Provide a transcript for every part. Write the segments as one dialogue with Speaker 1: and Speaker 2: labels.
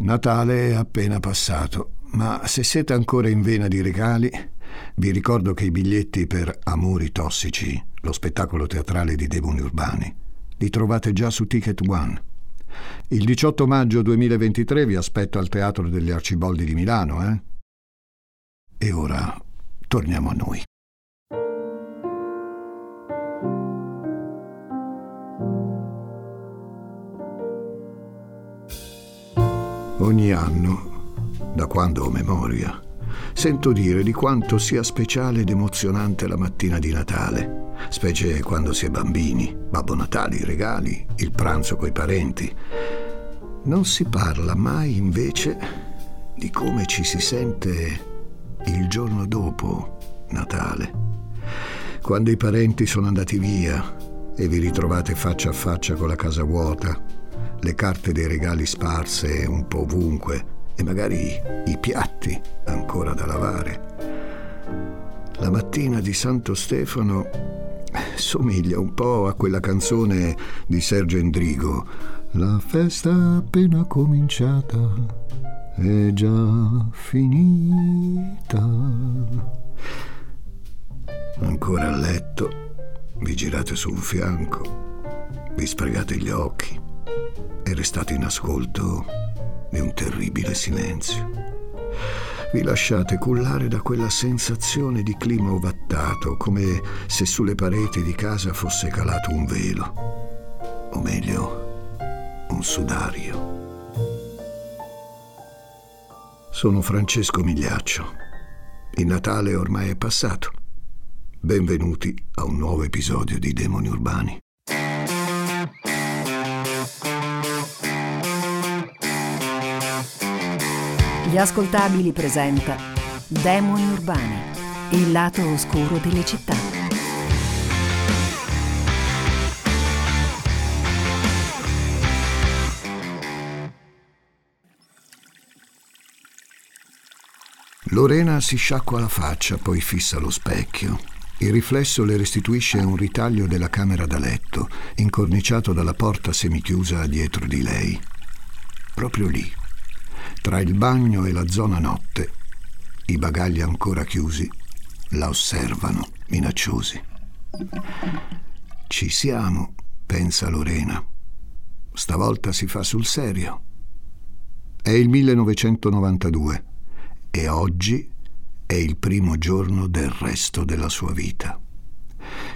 Speaker 1: Natale è appena passato, ma se siete ancora in vena di regali, vi ricordo che i biglietti per Amori Tossici, lo spettacolo teatrale di Demoni Urbani, li trovate già su Ticket One. Il 18 maggio 2023 vi aspetto al Teatro degli Arciboldi di Milano, eh? E ora torniamo a noi. Ogni anno, da quando ho memoria, sento dire di quanto sia speciale ed emozionante la mattina di Natale, specie quando si è bambini, Babbo Natale, i regali, il pranzo coi parenti. Non si parla mai invece di come ci si sente il giorno dopo Natale, quando i parenti sono andati via e vi ritrovate faccia a faccia con la casa vuota le carte dei regali sparse un po' ovunque e magari i piatti ancora da lavare. La mattina di Santo Stefano somiglia un po' a quella canzone di Sergio Endrigo. La festa appena cominciata è già finita. Ancora a letto, vi girate su un fianco, vi sfregate gli occhi e restate in ascolto di un terribile silenzio. Vi lasciate cullare da quella sensazione di clima ovattato, come se sulle pareti di casa fosse calato un velo, o meglio, un sudario. Sono Francesco Migliaccio. Il Natale ormai è passato. Benvenuti a un nuovo episodio di Demoni Urbani.
Speaker 2: Gli ascoltabili presenta Demoni Urbani, il lato oscuro delle città.
Speaker 1: Lorena si sciacqua la faccia, poi fissa lo specchio. Il riflesso le restituisce un ritaglio della camera da letto, incorniciato dalla porta semichiusa dietro di lei. Proprio lì, tra il bagno e la zona notte, i bagagli ancora chiusi la osservano minacciosi. Ci siamo, pensa Lorena. Stavolta si fa sul serio. È il 1992 e oggi è il primo giorno del resto della sua vita.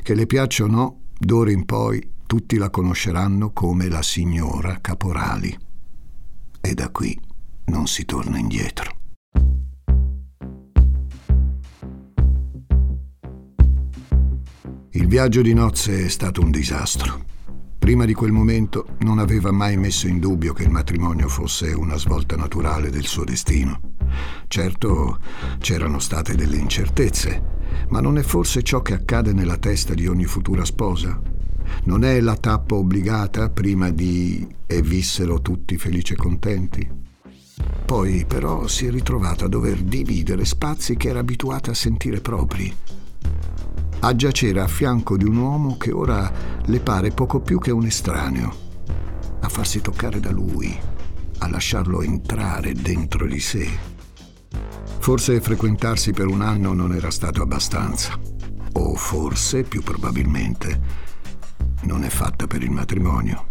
Speaker 1: Che le piaccia o no, d'ora in poi tutti la conosceranno come la signora Caporali. E da qui non si torna indietro. Il viaggio di nozze è stato un disastro. Prima di quel momento non aveva mai messo in dubbio che il matrimonio fosse una svolta naturale del suo destino. Certo, c'erano state delle incertezze, ma non è forse ciò che accade nella testa di ogni futura sposa? Non è la tappa obbligata prima di e vissero tutti felici e contenti? Poi però si è ritrovata a dover dividere spazi che era abituata a sentire propri. A giacere a fianco di un uomo che ora le pare poco più che un estraneo. A farsi toccare da lui, a lasciarlo entrare dentro di sé. Forse frequentarsi per un anno non era stato abbastanza. O forse, più probabilmente, non è fatta per il matrimonio.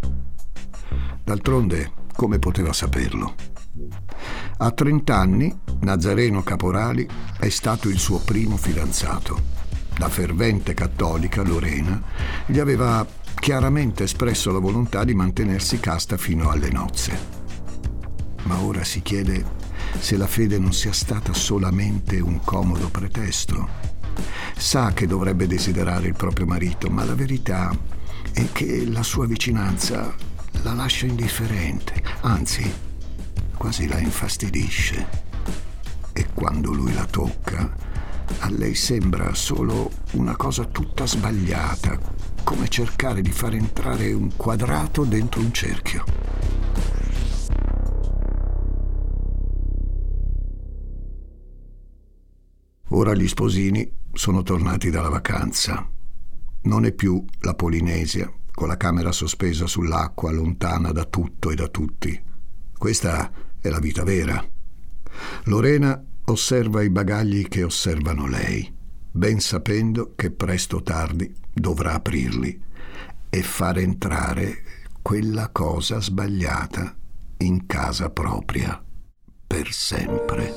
Speaker 1: D'altronde, come poteva saperlo? A 30 anni, Nazareno Caporali è stato il suo primo fidanzato. La fervente cattolica Lorena gli aveva chiaramente espresso la volontà di mantenersi casta fino alle nozze. Ma ora si chiede se la fede non sia stata solamente un comodo pretesto. Sa che dovrebbe desiderare il proprio marito, ma la verità è che la sua vicinanza la lascia indifferente, anzi quasi la infastidisce. E quando lui la tocca, a lei sembra solo una cosa tutta sbagliata, come cercare di far entrare un quadrato dentro un cerchio. Ora gli sposini sono tornati dalla vacanza. Non è più la Polinesia, con la camera sospesa sull'acqua, lontana da tutto e da tutti. Questa è la vita vera. Lorena osserva i bagagli che osservano lei, ben sapendo che presto o tardi dovrà aprirli e far entrare quella cosa sbagliata in casa propria per sempre.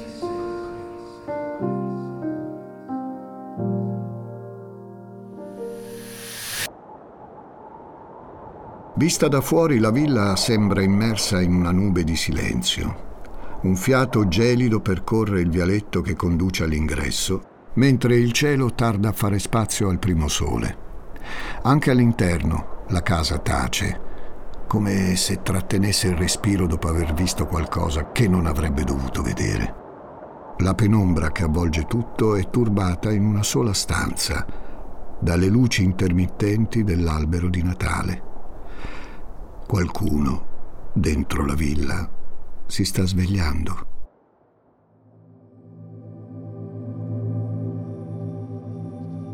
Speaker 1: Vista da fuori la villa sembra immersa in una nube di silenzio. Un fiato gelido percorre il vialetto che conduce all'ingresso, mentre il cielo tarda a fare spazio al primo sole. Anche all'interno la casa tace, come se trattenesse il respiro dopo aver visto qualcosa che non avrebbe dovuto vedere. La penombra che avvolge tutto è turbata in una sola stanza, dalle luci intermittenti dell'albero di Natale. Qualcuno dentro la villa si sta svegliando.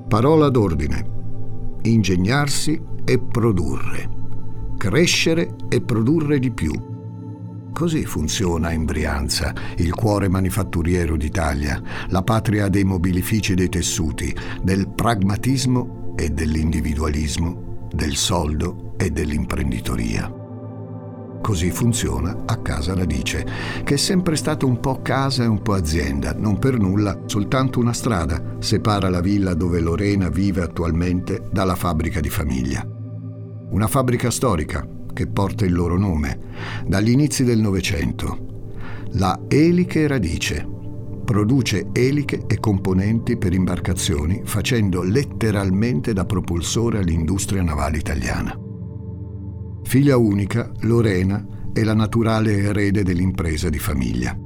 Speaker 1: Parola d'ordine. Ingegnarsi e produrre. Crescere e produrre di più. Così funziona in Brianza, il cuore manifatturiero d'Italia, la patria dei mobilifici e dei tessuti, del pragmatismo e dell'individualismo, del soldo e dell'imprenditoria. Così funziona a Casa Radice, che è sempre stata un po' casa e un po' azienda, non per nulla, soltanto una strada separa la villa dove Lorena vive attualmente dalla fabbrica di famiglia. Una fabbrica storica che porta il loro nome, dagli inizi del Novecento. La Eliche Radice, produce eliche e componenti per imbarcazioni facendo letteralmente da propulsore all'industria navale italiana. Figlia unica, Lorena è la naturale erede dell'impresa di famiglia.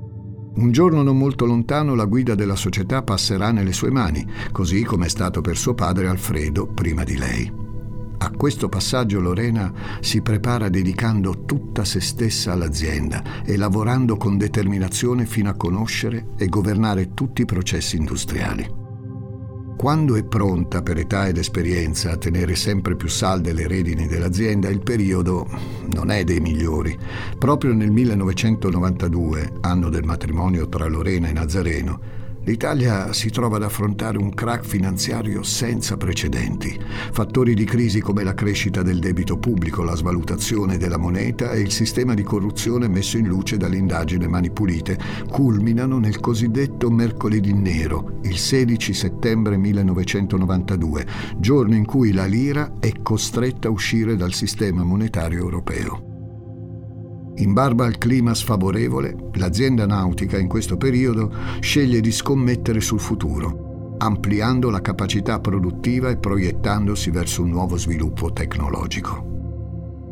Speaker 1: Un giorno non molto lontano la guida della società passerà nelle sue mani, così come è stato per suo padre Alfredo prima di lei. A questo passaggio Lorena si prepara dedicando tutta se stessa all'azienda e lavorando con determinazione fino a conoscere e governare tutti i processi industriali. Quando è pronta per età ed esperienza a tenere sempre più salde le redini dell'azienda, il periodo non è dei migliori. Proprio nel 1992, anno del matrimonio tra Lorena e Nazareno, L'Italia si trova ad affrontare un crack finanziario senza precedenti. Fattori di crisi come la crescita del debito pubblico, la svalutazione della moneta e il sistema di corruzione messo in luce dall'indagine Mani Pulite culminano nel cosiddetto mercoledì nero, il 16 settembre 1992, giorno in cui la lira è costretta a uscire dal sistema monetario europeo. In barba al clima sfavorevole, l'azienda nautica in questo periodo sceglie di scommettere sul futuro, ampliando la capacità produttiva e proiettandosi verso un nuovo sviluppo tecnologico.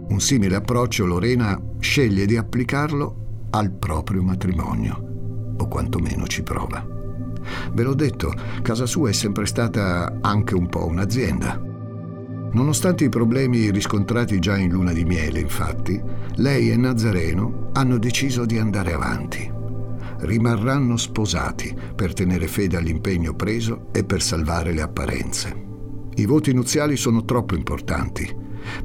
Speaker 1: Un simile approccio Lorena sceglie di applicarlo al proprio matrimonio, o quantomeno ci prova. Ve l'ho detto, casa sua è sempre stata anche un po' un'azienda. Nonostante i problemi riscontrati già in luna di miele, infatti, lei e Nazareno hanno deciso di andare avanti. Rimarranno sposati per tenere fede all'impegno preso e per salvare le apparenze. I voti nuziali sono troppo importanti.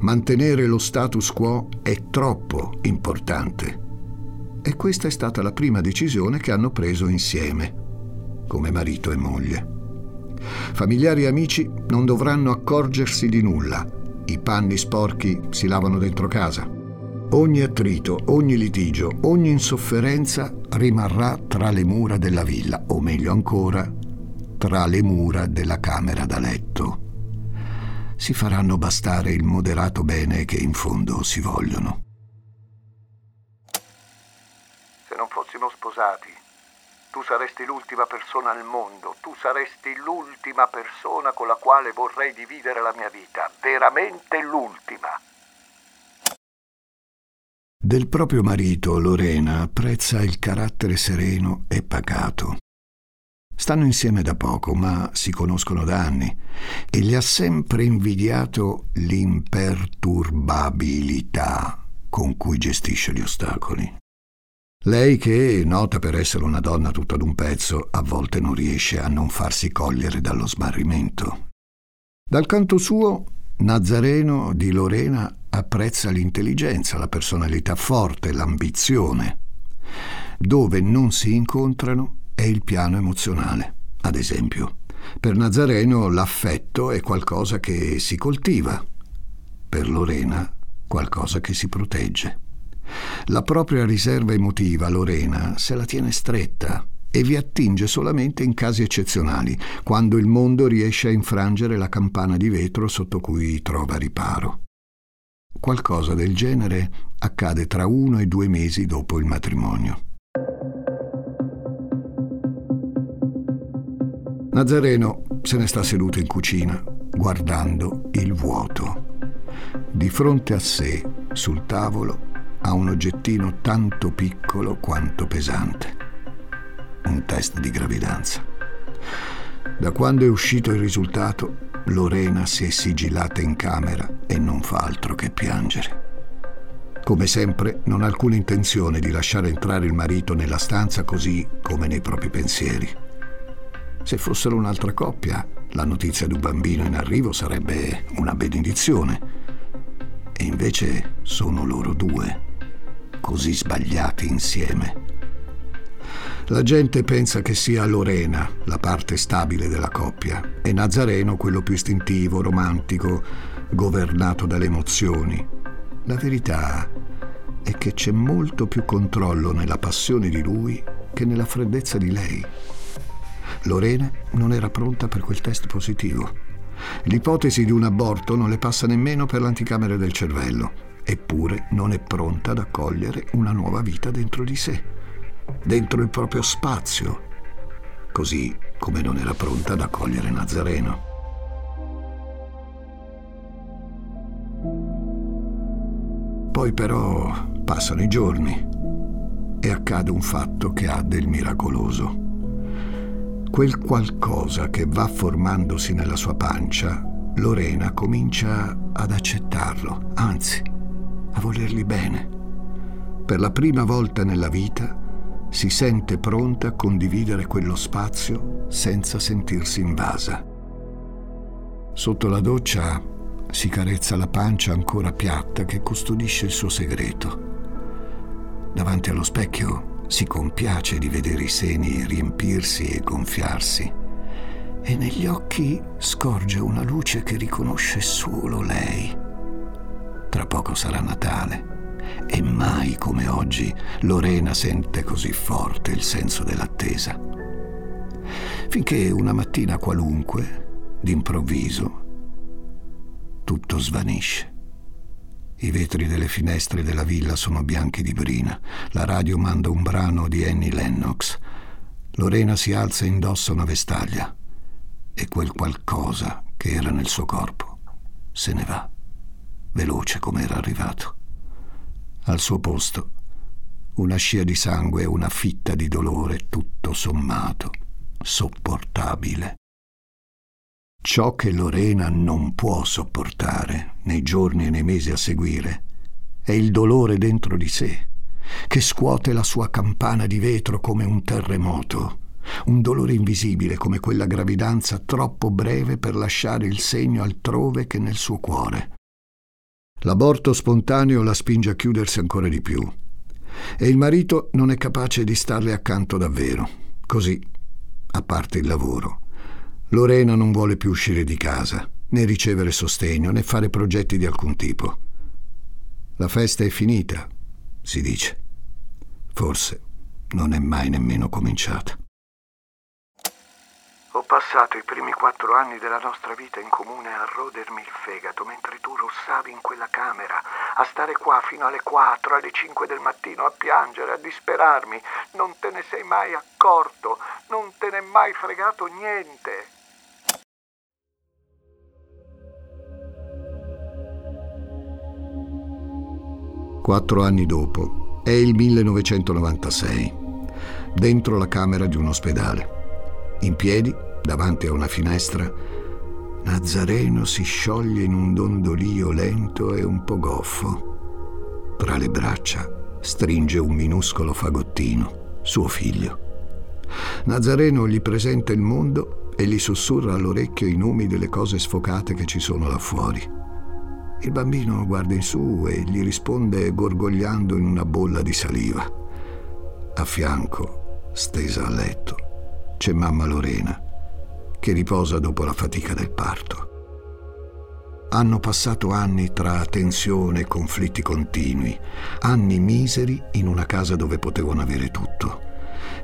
Speaker 1: Mantenere lo status quo è troppo importante. E questa è stata la prima decisione che hanno preso insieme, come marito e moglie. Familiari e amici non dovranno accorgersi di nulla. I panni sporchi si lavano dentro casa. Ogni attrito, ogni litigio, ogni insofferenza rimarrà tra le mura della villa, o meglio ancora, tra le mura della camera da letto. Si faranno bastare il moderato bene che in fondo si vogliono.
Speaker 3: Se non fossimo sposati, tu saresti l'ultima persona al mondo, tu saresti l'ultima persona con la quale vorrei dividere la mia vita, veramente l'ultima.
Speaker 1: Del proprio marito, Lorena apprezza il carattere sereno e pacato. Stanno insieme da poco, ma si conoscono da anni e gli ha sempre invidiato l'imperturbabilità con cui gestisce gli ostacoli. Lei che, nota per essere una donna tutta d'un pezzo, a volte non riesce a non farsi cogliere dallo smarrimento. Dal canto suo, Nazareno di Lorena apprezza l'intelligenza, la personalità forte, l'ambizione. Dove non si incontrano è il piano emozionale. Ad esempio, per Nazareno l'affetto è qualcosa che si coltiva, per Lorena qualcosa che si protegge. La propria riserva emotiva Lorena se la tiene stretta e vi attinge solamente in casi eccezionali, quando il mondo riesce a infrangere la campana di vetro sotto cui trova riparo. Qualcosa del genere accade tra uno e due mesi dopo il matrimonio. Nazareno se ne sta seduto in cucina, guardando il vuoto. Di fronte a sé, sul tavolo, ha un oggettino tanto piccolo quanto pesante. Un test di gravidanza. Da quando è uscito il risultato, Lorena si è sigillata in camera e non fa altro che piangere. Come sempre, non ha alcuna intenzione di lasciare entrare il marito nella stanza così come nei propri pensieri. Se fossero un'altra coppia, la notizia di un bambino in arrivo sarebbe una benedizione. E invece sono loro due così sbagliati insieme. La gente pensa che sia Lorena la parte stabile della coppia e Nazareno quello più istintivo, romantico, governato dalle emozioni. La verità è che c'è molto più controllo nella passione di lui che nella freddezza di lei. Lorena non era pronta per quel test positivo. L'ipotesi di un aborto non le passa nemmeno per l'anticamera del cervello eppure non è pronta ad accogliere una nuova vita dentro di sé, dentro il proprio spazio, così come non era pronta ad accogliere Nazareno. Poi però passano i giorni e accade un fatto che ha del miracoloso. Quel qualcosa che va formandosi nella sua pancia, Lorena comincia ad accettarlo, anzi volerli bene. Per la prima volta nella vita si sente pronta a condividere quello spazio senza sentirsi invasa. Sotto la doccia si carezza la pancia ancora piatta che custodisce il suo segreto. Davanti allo specchio si compiace di vedere i seni riempirsi e gonfiarsi e negli occhi scorge una luce che riconosce solo lei. Tra poco sarà Natale e mai come oggi Lorena sente così forte il senso dell'attesa. Finché una mattina qualunque, d'improvviso, tutto svanisce. I vetri delle finestre della villa sono bianchi di brina. La radio manda un brano di Annie Lennox. Lorena si alza e indossa una vestaglia e quel qualcosa che era nel suo corpo se ne va veloce come era arrivato. Al suo posto una scia di sangue e una fitta di dolore tutto sommato, sopportabile. Ciò che Lorena non può sopportare nei giorni e nei mesi a seguire è il dolore dentro di sé, che scuote la sua campana di vetro come un terremoto, un dolore invisibile come quella gravidanza troppo breve per lasciare il segno altrove che nel suo cuore. L'aborto spontaneo la spinge a chiudersi ancora di più. E il marito non è capace di starle accanto davvero. Così, a parte il lavoro, Lorena non vuole più uscire di casa, né ricevere sostegno, né fare progetti di alcun tipo. La festa è finita, si dice. Forse non è mai nemmeno cominciata.
Speaker 3: Ho passato i primi quattro anni della nostra vita in comune a rodermi il fegato mentre tu russavi in quella camera, a stare qua fino alle quattro, alle cinque del mattino, a piangere, a disperarmi. Non te ne sei mai accorto, non te ne è mai fregato niente.
Speaker 1: Quattro anni dopo, è il 1996, dentro la camera di un ospedale. In piedi, davanti a una finestra, Nazareno si scioglie in un dondolio lento e un po' goffo. Tra le braccia stringe un minuscolo fagottino, suo figlio. Nazareno gli presenta il mondo e gli sussurra all'orecchio i nomi delle cose sfocate che ci sono là fuori. Il bambino guarda in su e gli risponde gorgogliando in una bolla di saliva. a fianco, stesa a letto, c'è mamma Lorena, che riposa dopo la fatica del parto. Hanno passato anni tra tensione e conflitti continui, anni miseri in una casa dove potevano avere tutto.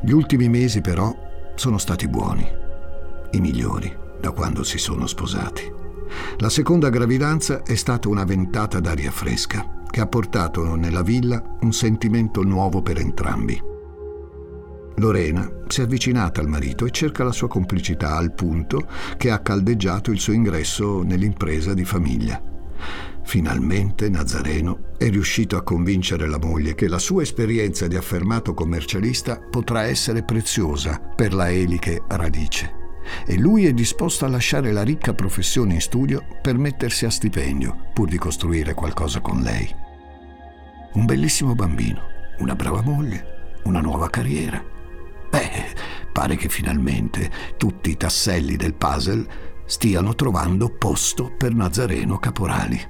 Speaker 1: Gli ultimi mesi però sono stati buoni, i migliori da quando si sono sposati. La seconda gravidanza è stata una ventata d'aria fresca che ha portato nella villa un sentimento nuovo per entrambi. Lorena si è avvicinata al marito e cerca la sua complicità al punto che ha caldeggiato il suo ingresso nell'impresa di famiglia. Finalmente Nazareno è riuscito a convincere la moglie che la sua esperienza di affermato commercialista potrà essere preziosa per la Eliche Radice e lui è disposto a lasciare la ricca professione in studio per mettersi a stipendio pur di costruire qualcosa con lei. Un bellissimo bambino, una brava moglie, una nuova carriera Beh, pare che finalmente tutti i tasselli del puzzle stiano trovando posto per Nazareno Caporali.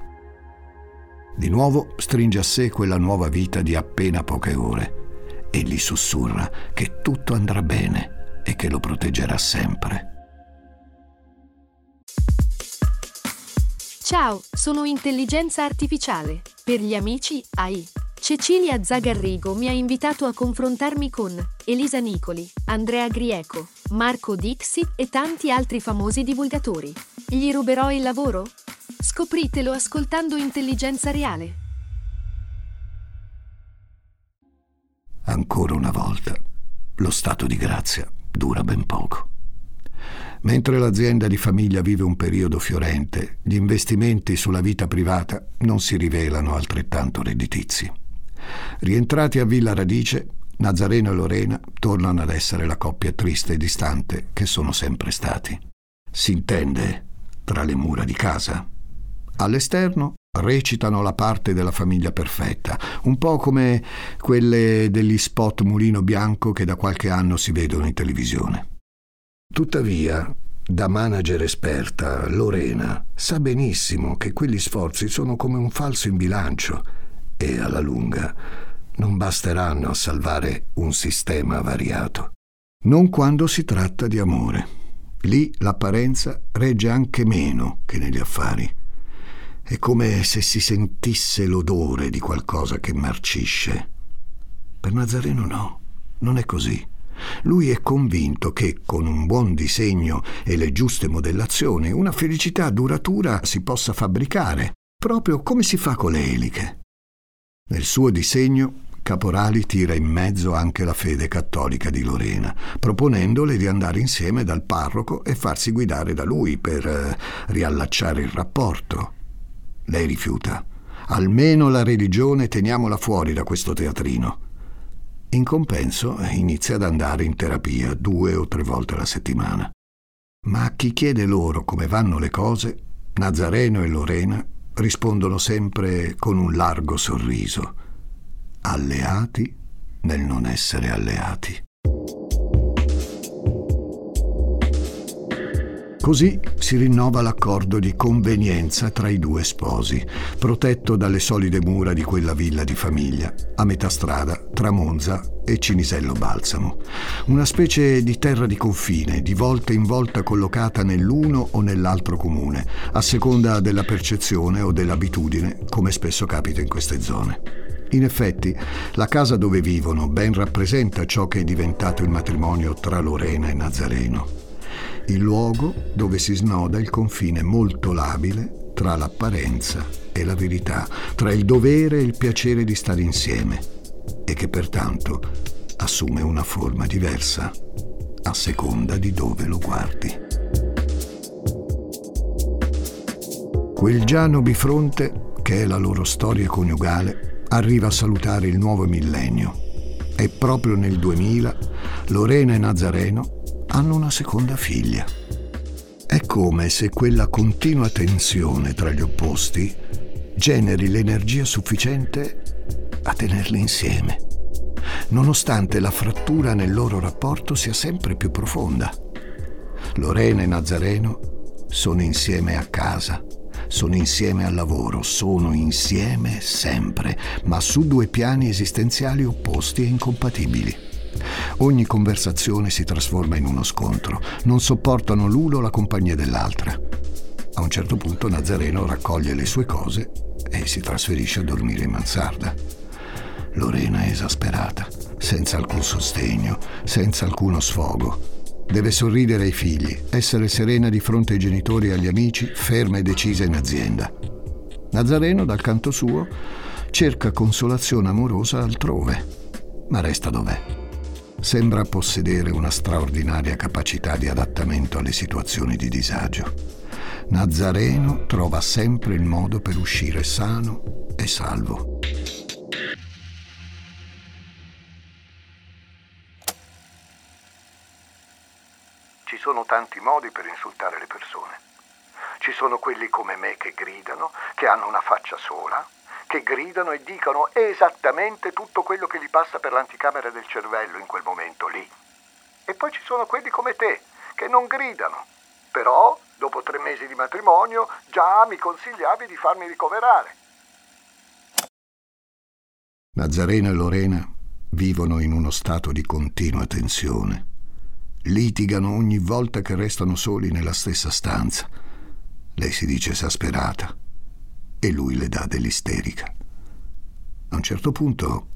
Speaker 1: Di nuovo stringe a sé quella nuova vita di appena poche ore e gli sussurra che tutto andrà bene e che lo proteggerà sempre.
Speaker 4: Ciao, sono intelligenza artificiale. Per gli amici AI. Cecilia Zagarrigo mi ha invitato a confrontarmi con Elisa Nicoli, Andrea Grieco, Marco Dixi e tanti altri famosi divulgatori. Gli ruberò il lavoro? Scopritelo ascoltando Intelligenza Reale.
Speaker 1: Ancora una volta, lo stato di grazia dura ben poco. Mentre l'azienda di famiglia vive un periodo fiorente, gli investimenti sulla vita privata non si rivelano altrettanto redditizi. Rientrati a Villa Radice, Nazareno e Lorena tornano ad essere la coppia triste e distante che sono sempre stati. Si intende tra le mura di casa. All'esterno recitano la parte della famiglia perfetta, un po' come quelle degli spot mulino bianco che da qualche anno si vedono in televisione. Tuttavia, da manager esperta, Lorena sa benissimo che quegli sforzi sono come un falso in bilancio e alla lunga non basteranno a salvare un sistema variato. Non quando si tratta di amore. Lì l'apparenza regge anche meno che negli affari. È come se si sentisse l'odore di qualcosa che marcisce. Per Nazareno no, non è così. Lui è convinto che con un buon disegno e le giuste modellazioni una felicità duratura si possa fabbricare, proprio come si fa con le eliche. Nel suo disegno Caporali tira in mezzo anche la fede cattolica di Lorena, proponendole di andare insieme dal parroco e farsi guidare da lui per eh, riallacciare il rapporto. Lei rifiuta. Almeno la religione teniamola fuori da questo teatrino. In compenso inizia ad andare in terapia due o tre volte alla settimana. Ma a chi chiede loro come vanno le cose, Nazareno e Lorena rispondono sempre con un largo sorriso, alleati nel non essere alleati. Così si rinnova l'accordo di convenienza tra i due sposi, protetto dalle solide mura di quella villa di famiglia, a metà strada tra Monza e Cinisello Balsamo. Una specie di terra di confine, di volta in volta collocata nell'uno o nell'altro comune, a seconda della percezione o dell'abitudine, come spesso capita in queste zone. In effetti, la casa dove vivono ben rappresenta ciò che è diventato il matrimonio tra Lorena e Nazareno il luogo dove si snoda il confine molto labile tra l'apparenza e la verità, tra il dovere e il piacere di stare insieme e che pertanto assume una forma diversa a seconda di dove lo guardi. Quel Giano bifronte, che è la loro storia coniugale, arriva a salutare il nuovo millennio e proprio nel 2000 Lorena e Nazareno hanno una seconda figlia. È come se quella continua tensione tra gli opposti generi l'energia sufficiente a tenerli insieme, nonostante la frattura nel loro rapporto sia sempre più profonda. Lorena e Nazareno sono insieme a casa, sono insieme al lavoro, sono insieme sempre, ma su due piani esistenziali opposti e incompatibili. Ogni conversazione si trasforma in uno scontro. Non sopportano l'uno la compagnia dell'altra. A un certo punto Nazareno raccoglie le sue cose e si trasferisce a dormire in mansarda. Lorena è esasperata, senza alcun sostegno, senza alcuno sfogo. Deve sorridere ai figli, essere serena di fronte ai genitori e agli amici, ferma e decisa in azienda. Nazareno, dal canto suo, cerca consolazione amorosa altrove, ma resta dov'è. Sembra possedere una straordinaria capacità di adattamento alle situazioni di disagio. Nazareno trova sempre il modo per uscire sano e salvo.
Speaker 3: Ci sono tanti modi per insultare le persone. Ci sono quelli come me che gridano, che hanno una faccia sola, che gridano e dicono esattamente tutto quello che gli passa per l'anticamera del cervello in quel momento lì. E poi ci sono quelli come te, che non gridano. Però, dopo tre mesi di matrimonio, già mi consigliavi di farmi ricoverare.
Speaker 1: Nazareno e Lorena vivono in uno stato di continua tensione. Litigano ogni volta che restano soli nella stessa stanza. Lei si dice esasperata e lui le dà dell'isterica. A un certo punto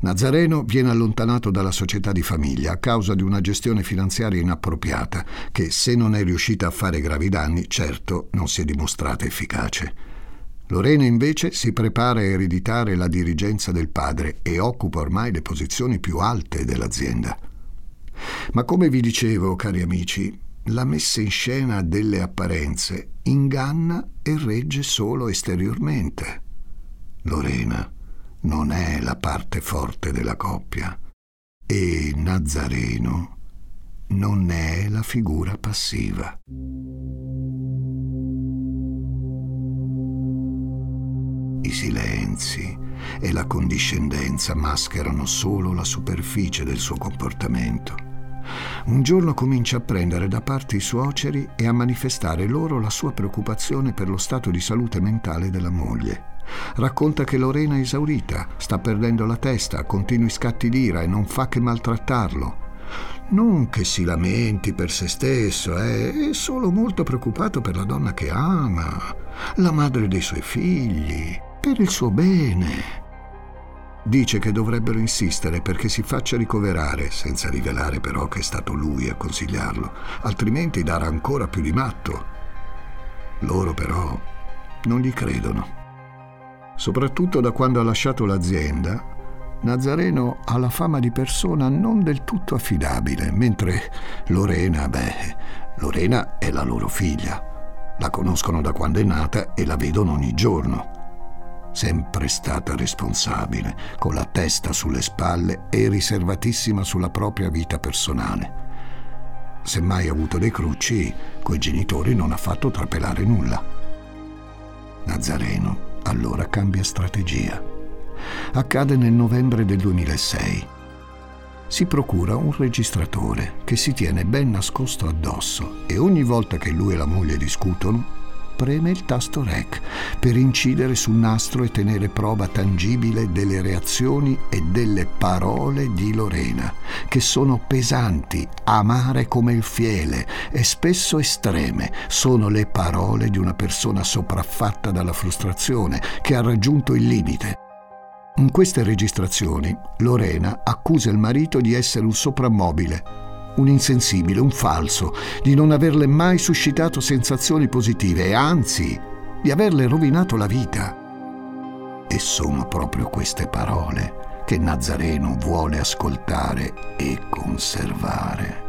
Speaker 1: Nazareno viene allontanato dalla società di famiglia a causa di una gestione finanziaria inappropriata che, se non è riuscita a fare gravi danni, certo non si è dimostrata efficace. Lorena invece si prepara a ereditare la dirigenza del padre e occupa ormai le posizioni più alte dell'azienda. Ma come vi dicevo, cari amici, la messa in scena delle apparenze inganna e regge solo esteriormente. Lorena non è la parte forte della coppia e Nazareno non è la figura passiva. I silenzi e la condiscendenza mascherano solo la superficie del suo comportamento un giorno comincia a prendere da parte i suoceri e a manifestare loro la sua preoccupazione per lo stato di salute mentale della moglie. Racconta che Lorena è esaurita, sta perdendo la testa, continui scatti d'ira e non fa che maltrattarlo. Non che si lamenti per se stesso, eh, è solo molto preoccupato per la donna che ama, la madre dei suoi figli, per il suo bene. Dice che dovrebbero insistere perché si faccia ricoverare, senza rivelare però che è stato lui a consigliarlo, altrimenti darà ancora più di matto. Loro però non gli credono. Soprattutto da quando ha lasciato l'azienda, Nazareno ha la fama di persona non del tutto affidabile, mentre Lorena, beh, Lorena è la loro figlia. La conoscono da quando è nata e la vedono ogni giorno sempre stata responsabile, con la testa sulle spalle e riservatissima sulla propria vita personale. Se mai ha avuto dei crucci, coi genitori non ha fatto trapelare nulla. Nazareno allora cambia strategia. Accade nel novembre del 2006. Si procura un registratore che si tiene ben nascosto addosso e ogni volta che lui e la moglie discutono preme il tasto REC per incidere sul nastro e tenere prova tangibile delle reazioni e delle parole di Lorena, che sono pesanti, amare come il fiele e spesso estreme. Sono le parole di una persona sopraffatta dalla frustrazione, che ha raggiunto il limite. In queste registrazioni Lorena accusa il marito di essere un soprammobile un insensibile, un falso, di non averle mai suscitato sensazioni positive e anzi di averle rovinato la vita. E sono proprio queste parole che Nazareno vuole ascoltare e conservare.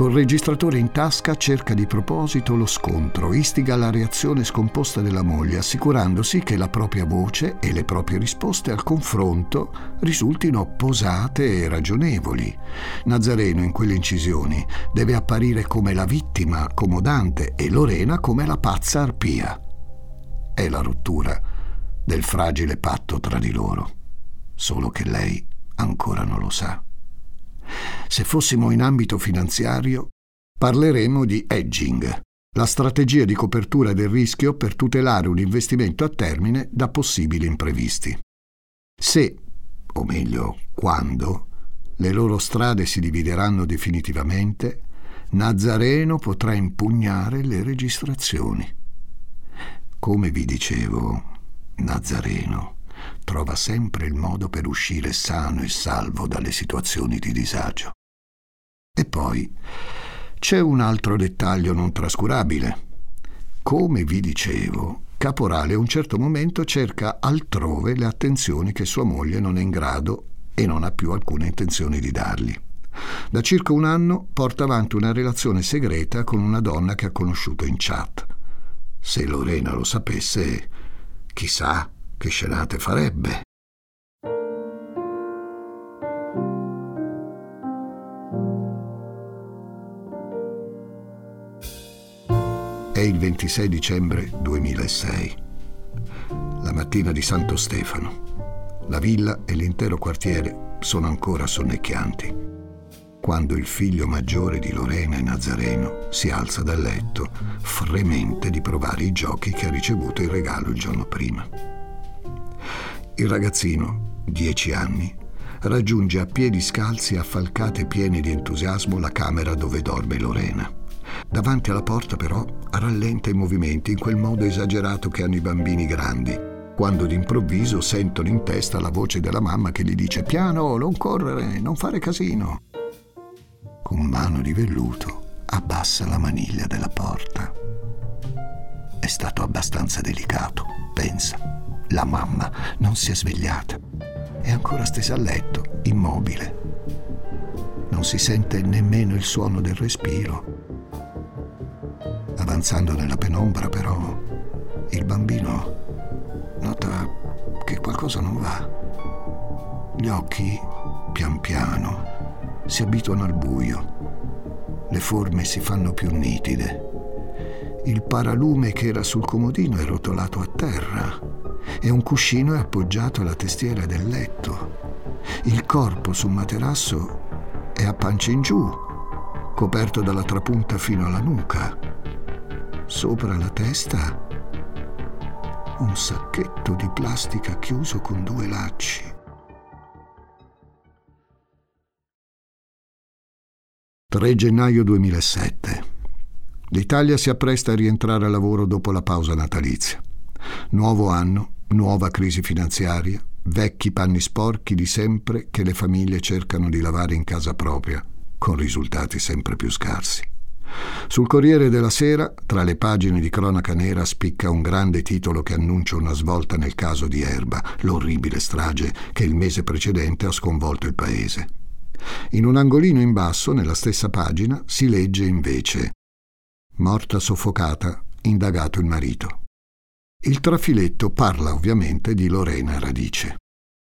Speaker 1: Col registratore in tasca cerca di proposito lo scontro, istiga la reazione scomposta della moglie, assicurandosi che la propria voce e le proprie risposte al confronto risultino posate e ragionevoli. Nazareno in quelle incisioni deve apparire come la vittima accomodante e Lorena come la pazza arpia. È la rottura del fragile patto tra di loro, solo che lei ancora non lo sa. Se fossimo in ambito finanziario, parleremo di hedging, la strategia di copertura del rischio per tutelare un investimento a termine da possibili imprevisti. Se, o meglio, quando, le loro strade si divideranno definitivamente, Nazareno potrà impugnare le registrazioni. Come vi dicevo, Nazareno trova sempre il modo per uscire sano e salvo dalle situazioni di disagio. E poi c'è un altro dettaglio non trascurabile. Come vi dicevo, Caporale a un certo momento cerca altrove le attenzioni che sua moglie non è in grado e non ha più alcuna intenzione di dargli. Da circa un anno porta avanti una relazione segreta con una donna che ha conosciuto in chat. Se Lorena lo sapesse, chissà che scenate farebbe. È il 26 dicembre 2006, la mattina di Santo Stefano. La villa e l'intero quartiere sono ancora sonnecchianti. Quando il figlio maggiore di Lorena e Nazareno si alza dal letto, fremente di provare i giochi che ha ricevuto in regalo il giorno prima. Il ragazzino, dieci anni, raggiunge a piedi scalzi e affalcate pieni di entusiasmo la camera dove dorme Lorena. Davanti alla porta però rallenta i movimenti in quel modo esagerato che hanno i bambini grandi, quando d'improvviso sentono in testa la voce della mamma che gli dice piano, non correre, non fare casino. Con mano di velluto abbassa la maniglia della porta. È stato abbastanza delicato, pensa. La mamma non si è svegliata. È ancora stesa a letto, immobile. Non si sente nemmeno il suono del respiro Avanzando nella penombra, però, il bambino nota che qualcosa non va. Gli occhi, pian piano, si abituano al buio. Le forme si fanno più nitide. Il paralume che era sul comodino è rotolato a terra e un cuscino è appoggiato alla testiera del letto. Il corpo sul materasso è a pancia in giù, coperto dalla trapunta fino alla nuca Sopra la testa un sacchetto di plastica chiuso con due lacci. «3 gennaio 2007. L'Italia si appresta a rientrare al lavoro dopo la pausa natalizia. Nuovo anno, nuova crisi finanziaria, vecchi panni sporchi di sempre che le famiglie cercano di lavare in casa propria, con risultati sempre più scarsi. Sul Corriere della Sera, tra le pagine di cronaca nera, spicca un grande titolo che annuncia una svolta nel caso di Erba, l'orribile strage che il mese precedente ha sconvolto il paese. In un angolino in basso, nella stessa pagina, si legge invece Morta soffocata, indagato il marito. Il trafiletto parla ovviamente di Lorena Radice.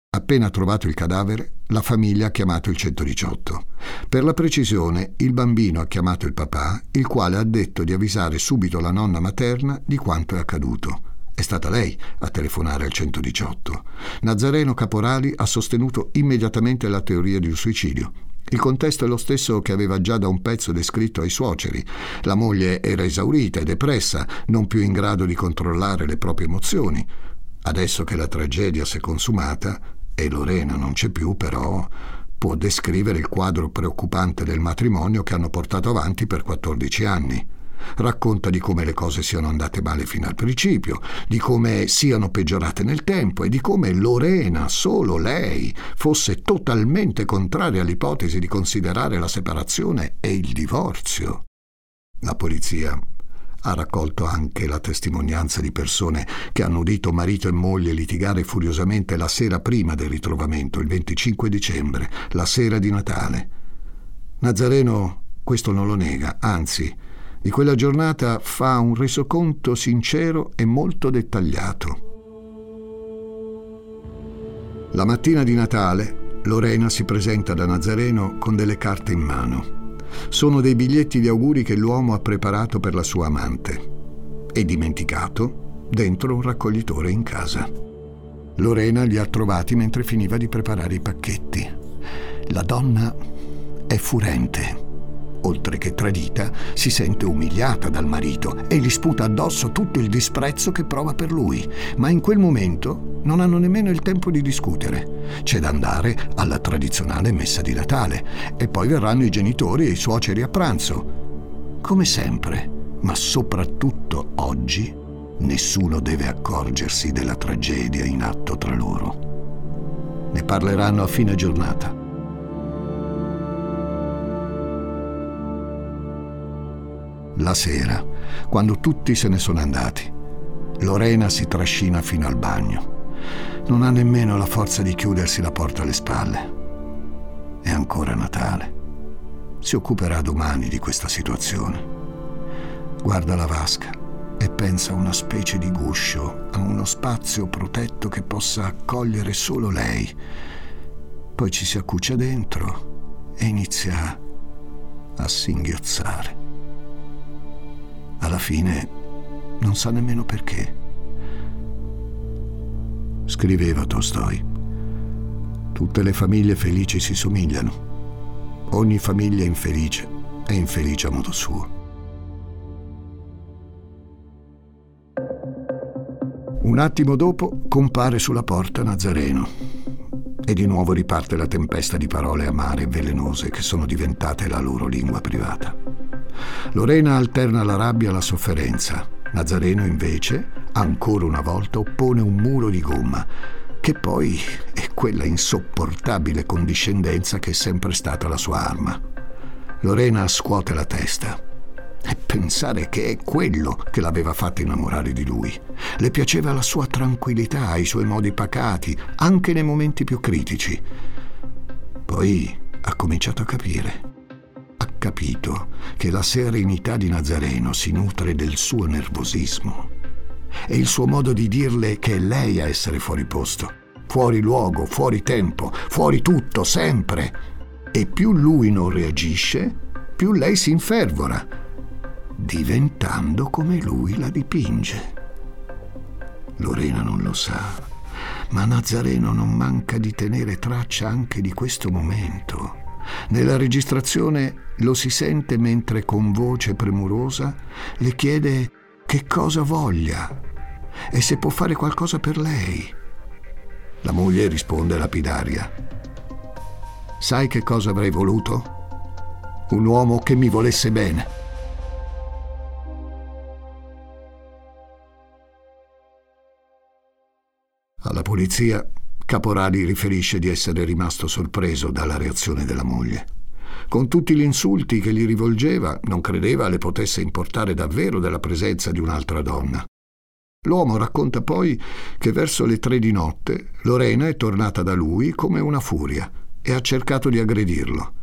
Speaker 1: Appena trovato il cadavere, la famiglia ha chiamato il 118. Per la precisione, il bambino ha chiamato il papà, il quale ha detto di avvisare subito la nonna materna di quanto è accaduto. È stata lei a telefonare al 118. Nazareno Caporali ha sostenuto immediatamente la teoria di un suicidio. Il contesto è lo stesso che aveva già da un pezzo descritto ai suoceri. La moglie era esaurita e depressa, non più in grado di controllare le proprie emozioni. Adesso che la tragedia si è consumata, e Lorena non c'è più, però può descrivere il quadro preoccupante del matrimonio che hanno portato avanti per 14 anni. Racconta di come le cose siano andate male fino al principio, di come siano peggiorate nel tempo e di come Lorena, solo lei, fosse totalmente contraria all'ipotesi di considerare la separazione e il divorzio. La polizia ha raccolto anche la testimonianza di persone che hanno udito marito e moglie litigare furiosamente la sera prima del ritrovamento, il 25 dicembre, la sera di Natale. Nazareno questo non lo nega, anzi, di quella giornata fa un resoconto sincero e molto dettagliato. La mattina di Natale, Lorena si presenta da Nazareno con delle carte in mano. Sono dei biglietti di auguri che l'uomo ha preparato per la sua amante e dimenticato dentro un raccoglitore in casa. Lorena li ha trovati mentre finiva di preparare i pacchetti. La donna è furente, oltre che tradita, si sente umiliata dal marito e gli sputa addosso tutto il disprezzo che prova per lui. Ma in quel momento non hanno nemmeno il tempo di discutere. C'è da andare alla tradizionale messa di Natale e poi verranno i genitori e i suoceri a pranzo. Come sempre, ma soprattutto oggi, nessuno deve accorgersi della tragedia in atto tra loro. Ne parleranno a fine giornata. La sera, quando tutti se ne sono andati, Lorena si trascina fino al bagno. Non ha nemmeno la forza di chiudersi la porta alle spalle. È ancora Natale. Si occuperà domani di questa situazione. Guarda la vasca e pensa a una specie di guscio, a uno spazio protetto che possa accogliere solo lei. Poi ci si accuccia dentro e inizia a singhiozzare. Alla fine non sa nemmeno perché. Scriveva Tolstoi. Tutte le famiglie felici si somigliano. Ogni famiglia infelice è infelice a modo suo. Un attimo dopo compare sulla porta Nazareno e di nuovo riparte la tempesta di parole amare e velenose che sono diventate la loro lingua privata. Lorena alterna la rabbia alla sofferenza. Nazareno invece, ancora una volta, oppone un muro di gomma, che poi è quella insopportabile condiscendenza che è sempre stata la sua arma. Lorena scuote la testa e pensare che è quello che l'aveva fatta innamorare di lui. Le piaceva la sua tranquillità, i suoi modi pacati, anche nei momenti più critici. Poi ha cominciato a capire ha capito che la serenità di Nazareno si nutre del suo nervosismo. È il suo modo di dirle che è lei a essere fuori posto, fuori luogo, fuori tempo, fuori tutto, sempre. E più lui non reagisce, più lei si infervora, diventando come lui la dipinge. Lorena non lo sa, ma Nazareno non manca di tenere traccia anche di questo momento nella registrazione lo si sente mentre con voce premurosa le chiede che cosa voglia e se può fare qualcosa per lei. La moglie risponde lapidaria. Sai che cosa avrei voluto? Un uomo che mi volesse bene. Alla polizia Caporali riferisce di essere rimasto sorpreso dalla reazione della moglie. Con tutti gli insulti che gli rivolgeva, non credeva le potesse importare davvero della presenza di un'altra donna. L'uomo racconta poi che verso le tre di notte Lorena è tornata da lui come una furia e ha cercato di aggredirlo.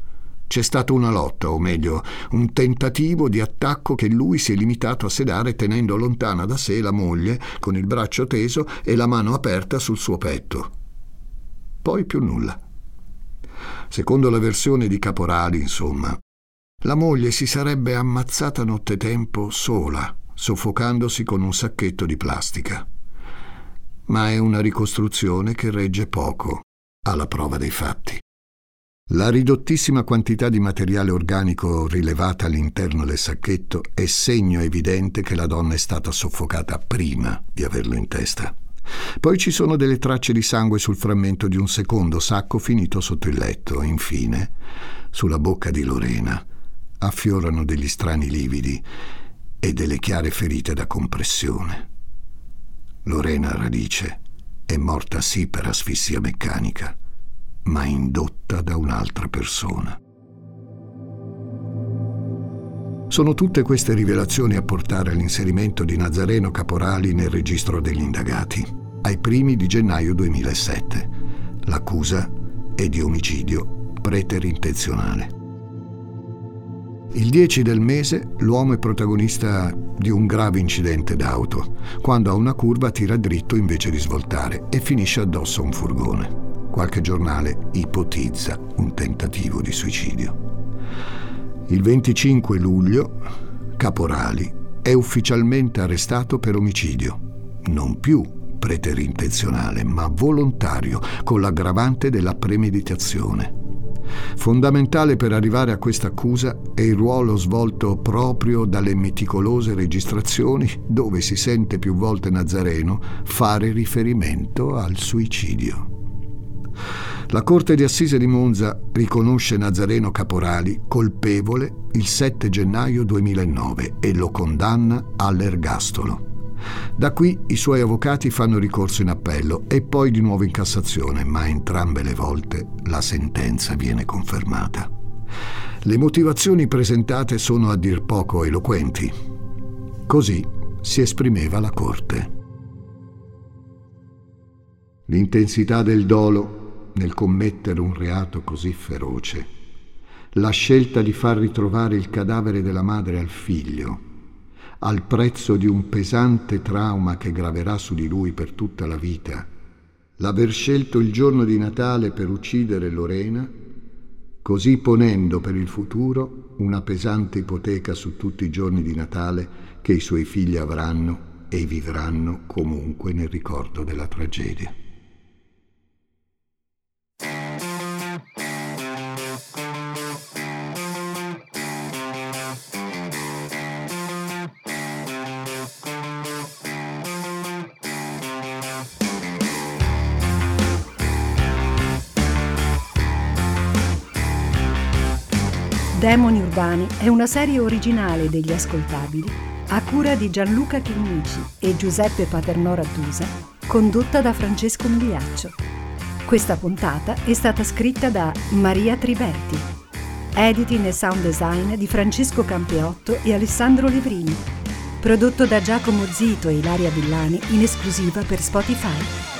Speaker 1: C'è stata una lotta, o meglio, un tentativo di attacco che lui si è limitato a sedare tenendo lontana da sé la moglie con il braccio teso e la mano aperta sul suo petto poi più nulla. Secondo la versione di Caporali, insomma, la moglie si sarebbe ammazzata nottetempo sola, soffocandosi con un sacchetto di plastica. Ma è una ricostruzione che regge poco alla prova dei fatti. La ridottissima quantità di materiale organico rilevata all'interno del sacchetto è segno evidente che la donna è stata soffocata prima di averlo in testa. Poi ci sono delle tracce di sangue sul frammento di un secondo sacco finito sotto il letto. Infine, sulla bocca di Lorena affiorano degli strani lividi e delle chiare ferite da compressione. Lorena Radice è morta sì per asfissia meccanica, ma indotta da un'altra persona. Sono tutte queste rivelazioni a portare all'inserimento di Nazareno Caporali nel registro degli indagati, ai primi di gennaio 2007. L'accusa è di omicidio preterintenzionale. Il 10 del mese l'uomo è protagonista di un grave incidente d'auto, quando a una curva tira dritto invece di svoltare e finisce addosso a un furgone. Qualche giornale ipotizza un tentativo di suicidio. Il 25 luglio Caporali è ufficialmente arrestato per omicidio, non più preterintenzionale, ma volontario, con l'aggravante della premeditazione. Fondamentale per arrivare a questa accusa è il ruolo svolto proprio dalle meticolose registrazioni dove si sente più volte Nazareno fare riferimento al suicidio. La Corte di Assise di Monza riconosce Nazareno Caporali colpevole il 7 gennaio 2009 e lo condanna all'ergastolo. Da qui i suoi avvocati fanno ricorso in appello e poi di nuovo in Cassazione, ma entrambe le volte la sentenza viene confermata. Le motivazioni presentate sono a dir poco eloquenti. Così si esprimeva la Corte. L'intensità del dolo nel commettere un reato così feroce, la scelta di far ritrovare il cadavere della madre al figlio, al prezzo di un pesante trauma che graverà su di lui per tutta la vita, l'aver scelto il giorno di Natale per uccidere Lorena, così ponendo per il futuro una pesante ipoteca su tutti i giorni di Natale che i suoi figli avranno e vivranno comunque nel ricordo della tragedia.
Speaker 2: Demoni Urbani è una serie originale degli ascoltabili a cura di Gianluca Chinnici e Giuseppe Paternò Rattusa, condotta da Francesco Migliaccio. Questa puntata è stata scritta da Maria Triberti. Editing e sound design di Francesco Campeotto e Alessandro Levrini. Prodotto da Giacomo Zito e Ilaria Villani in esclusiva per Spotify.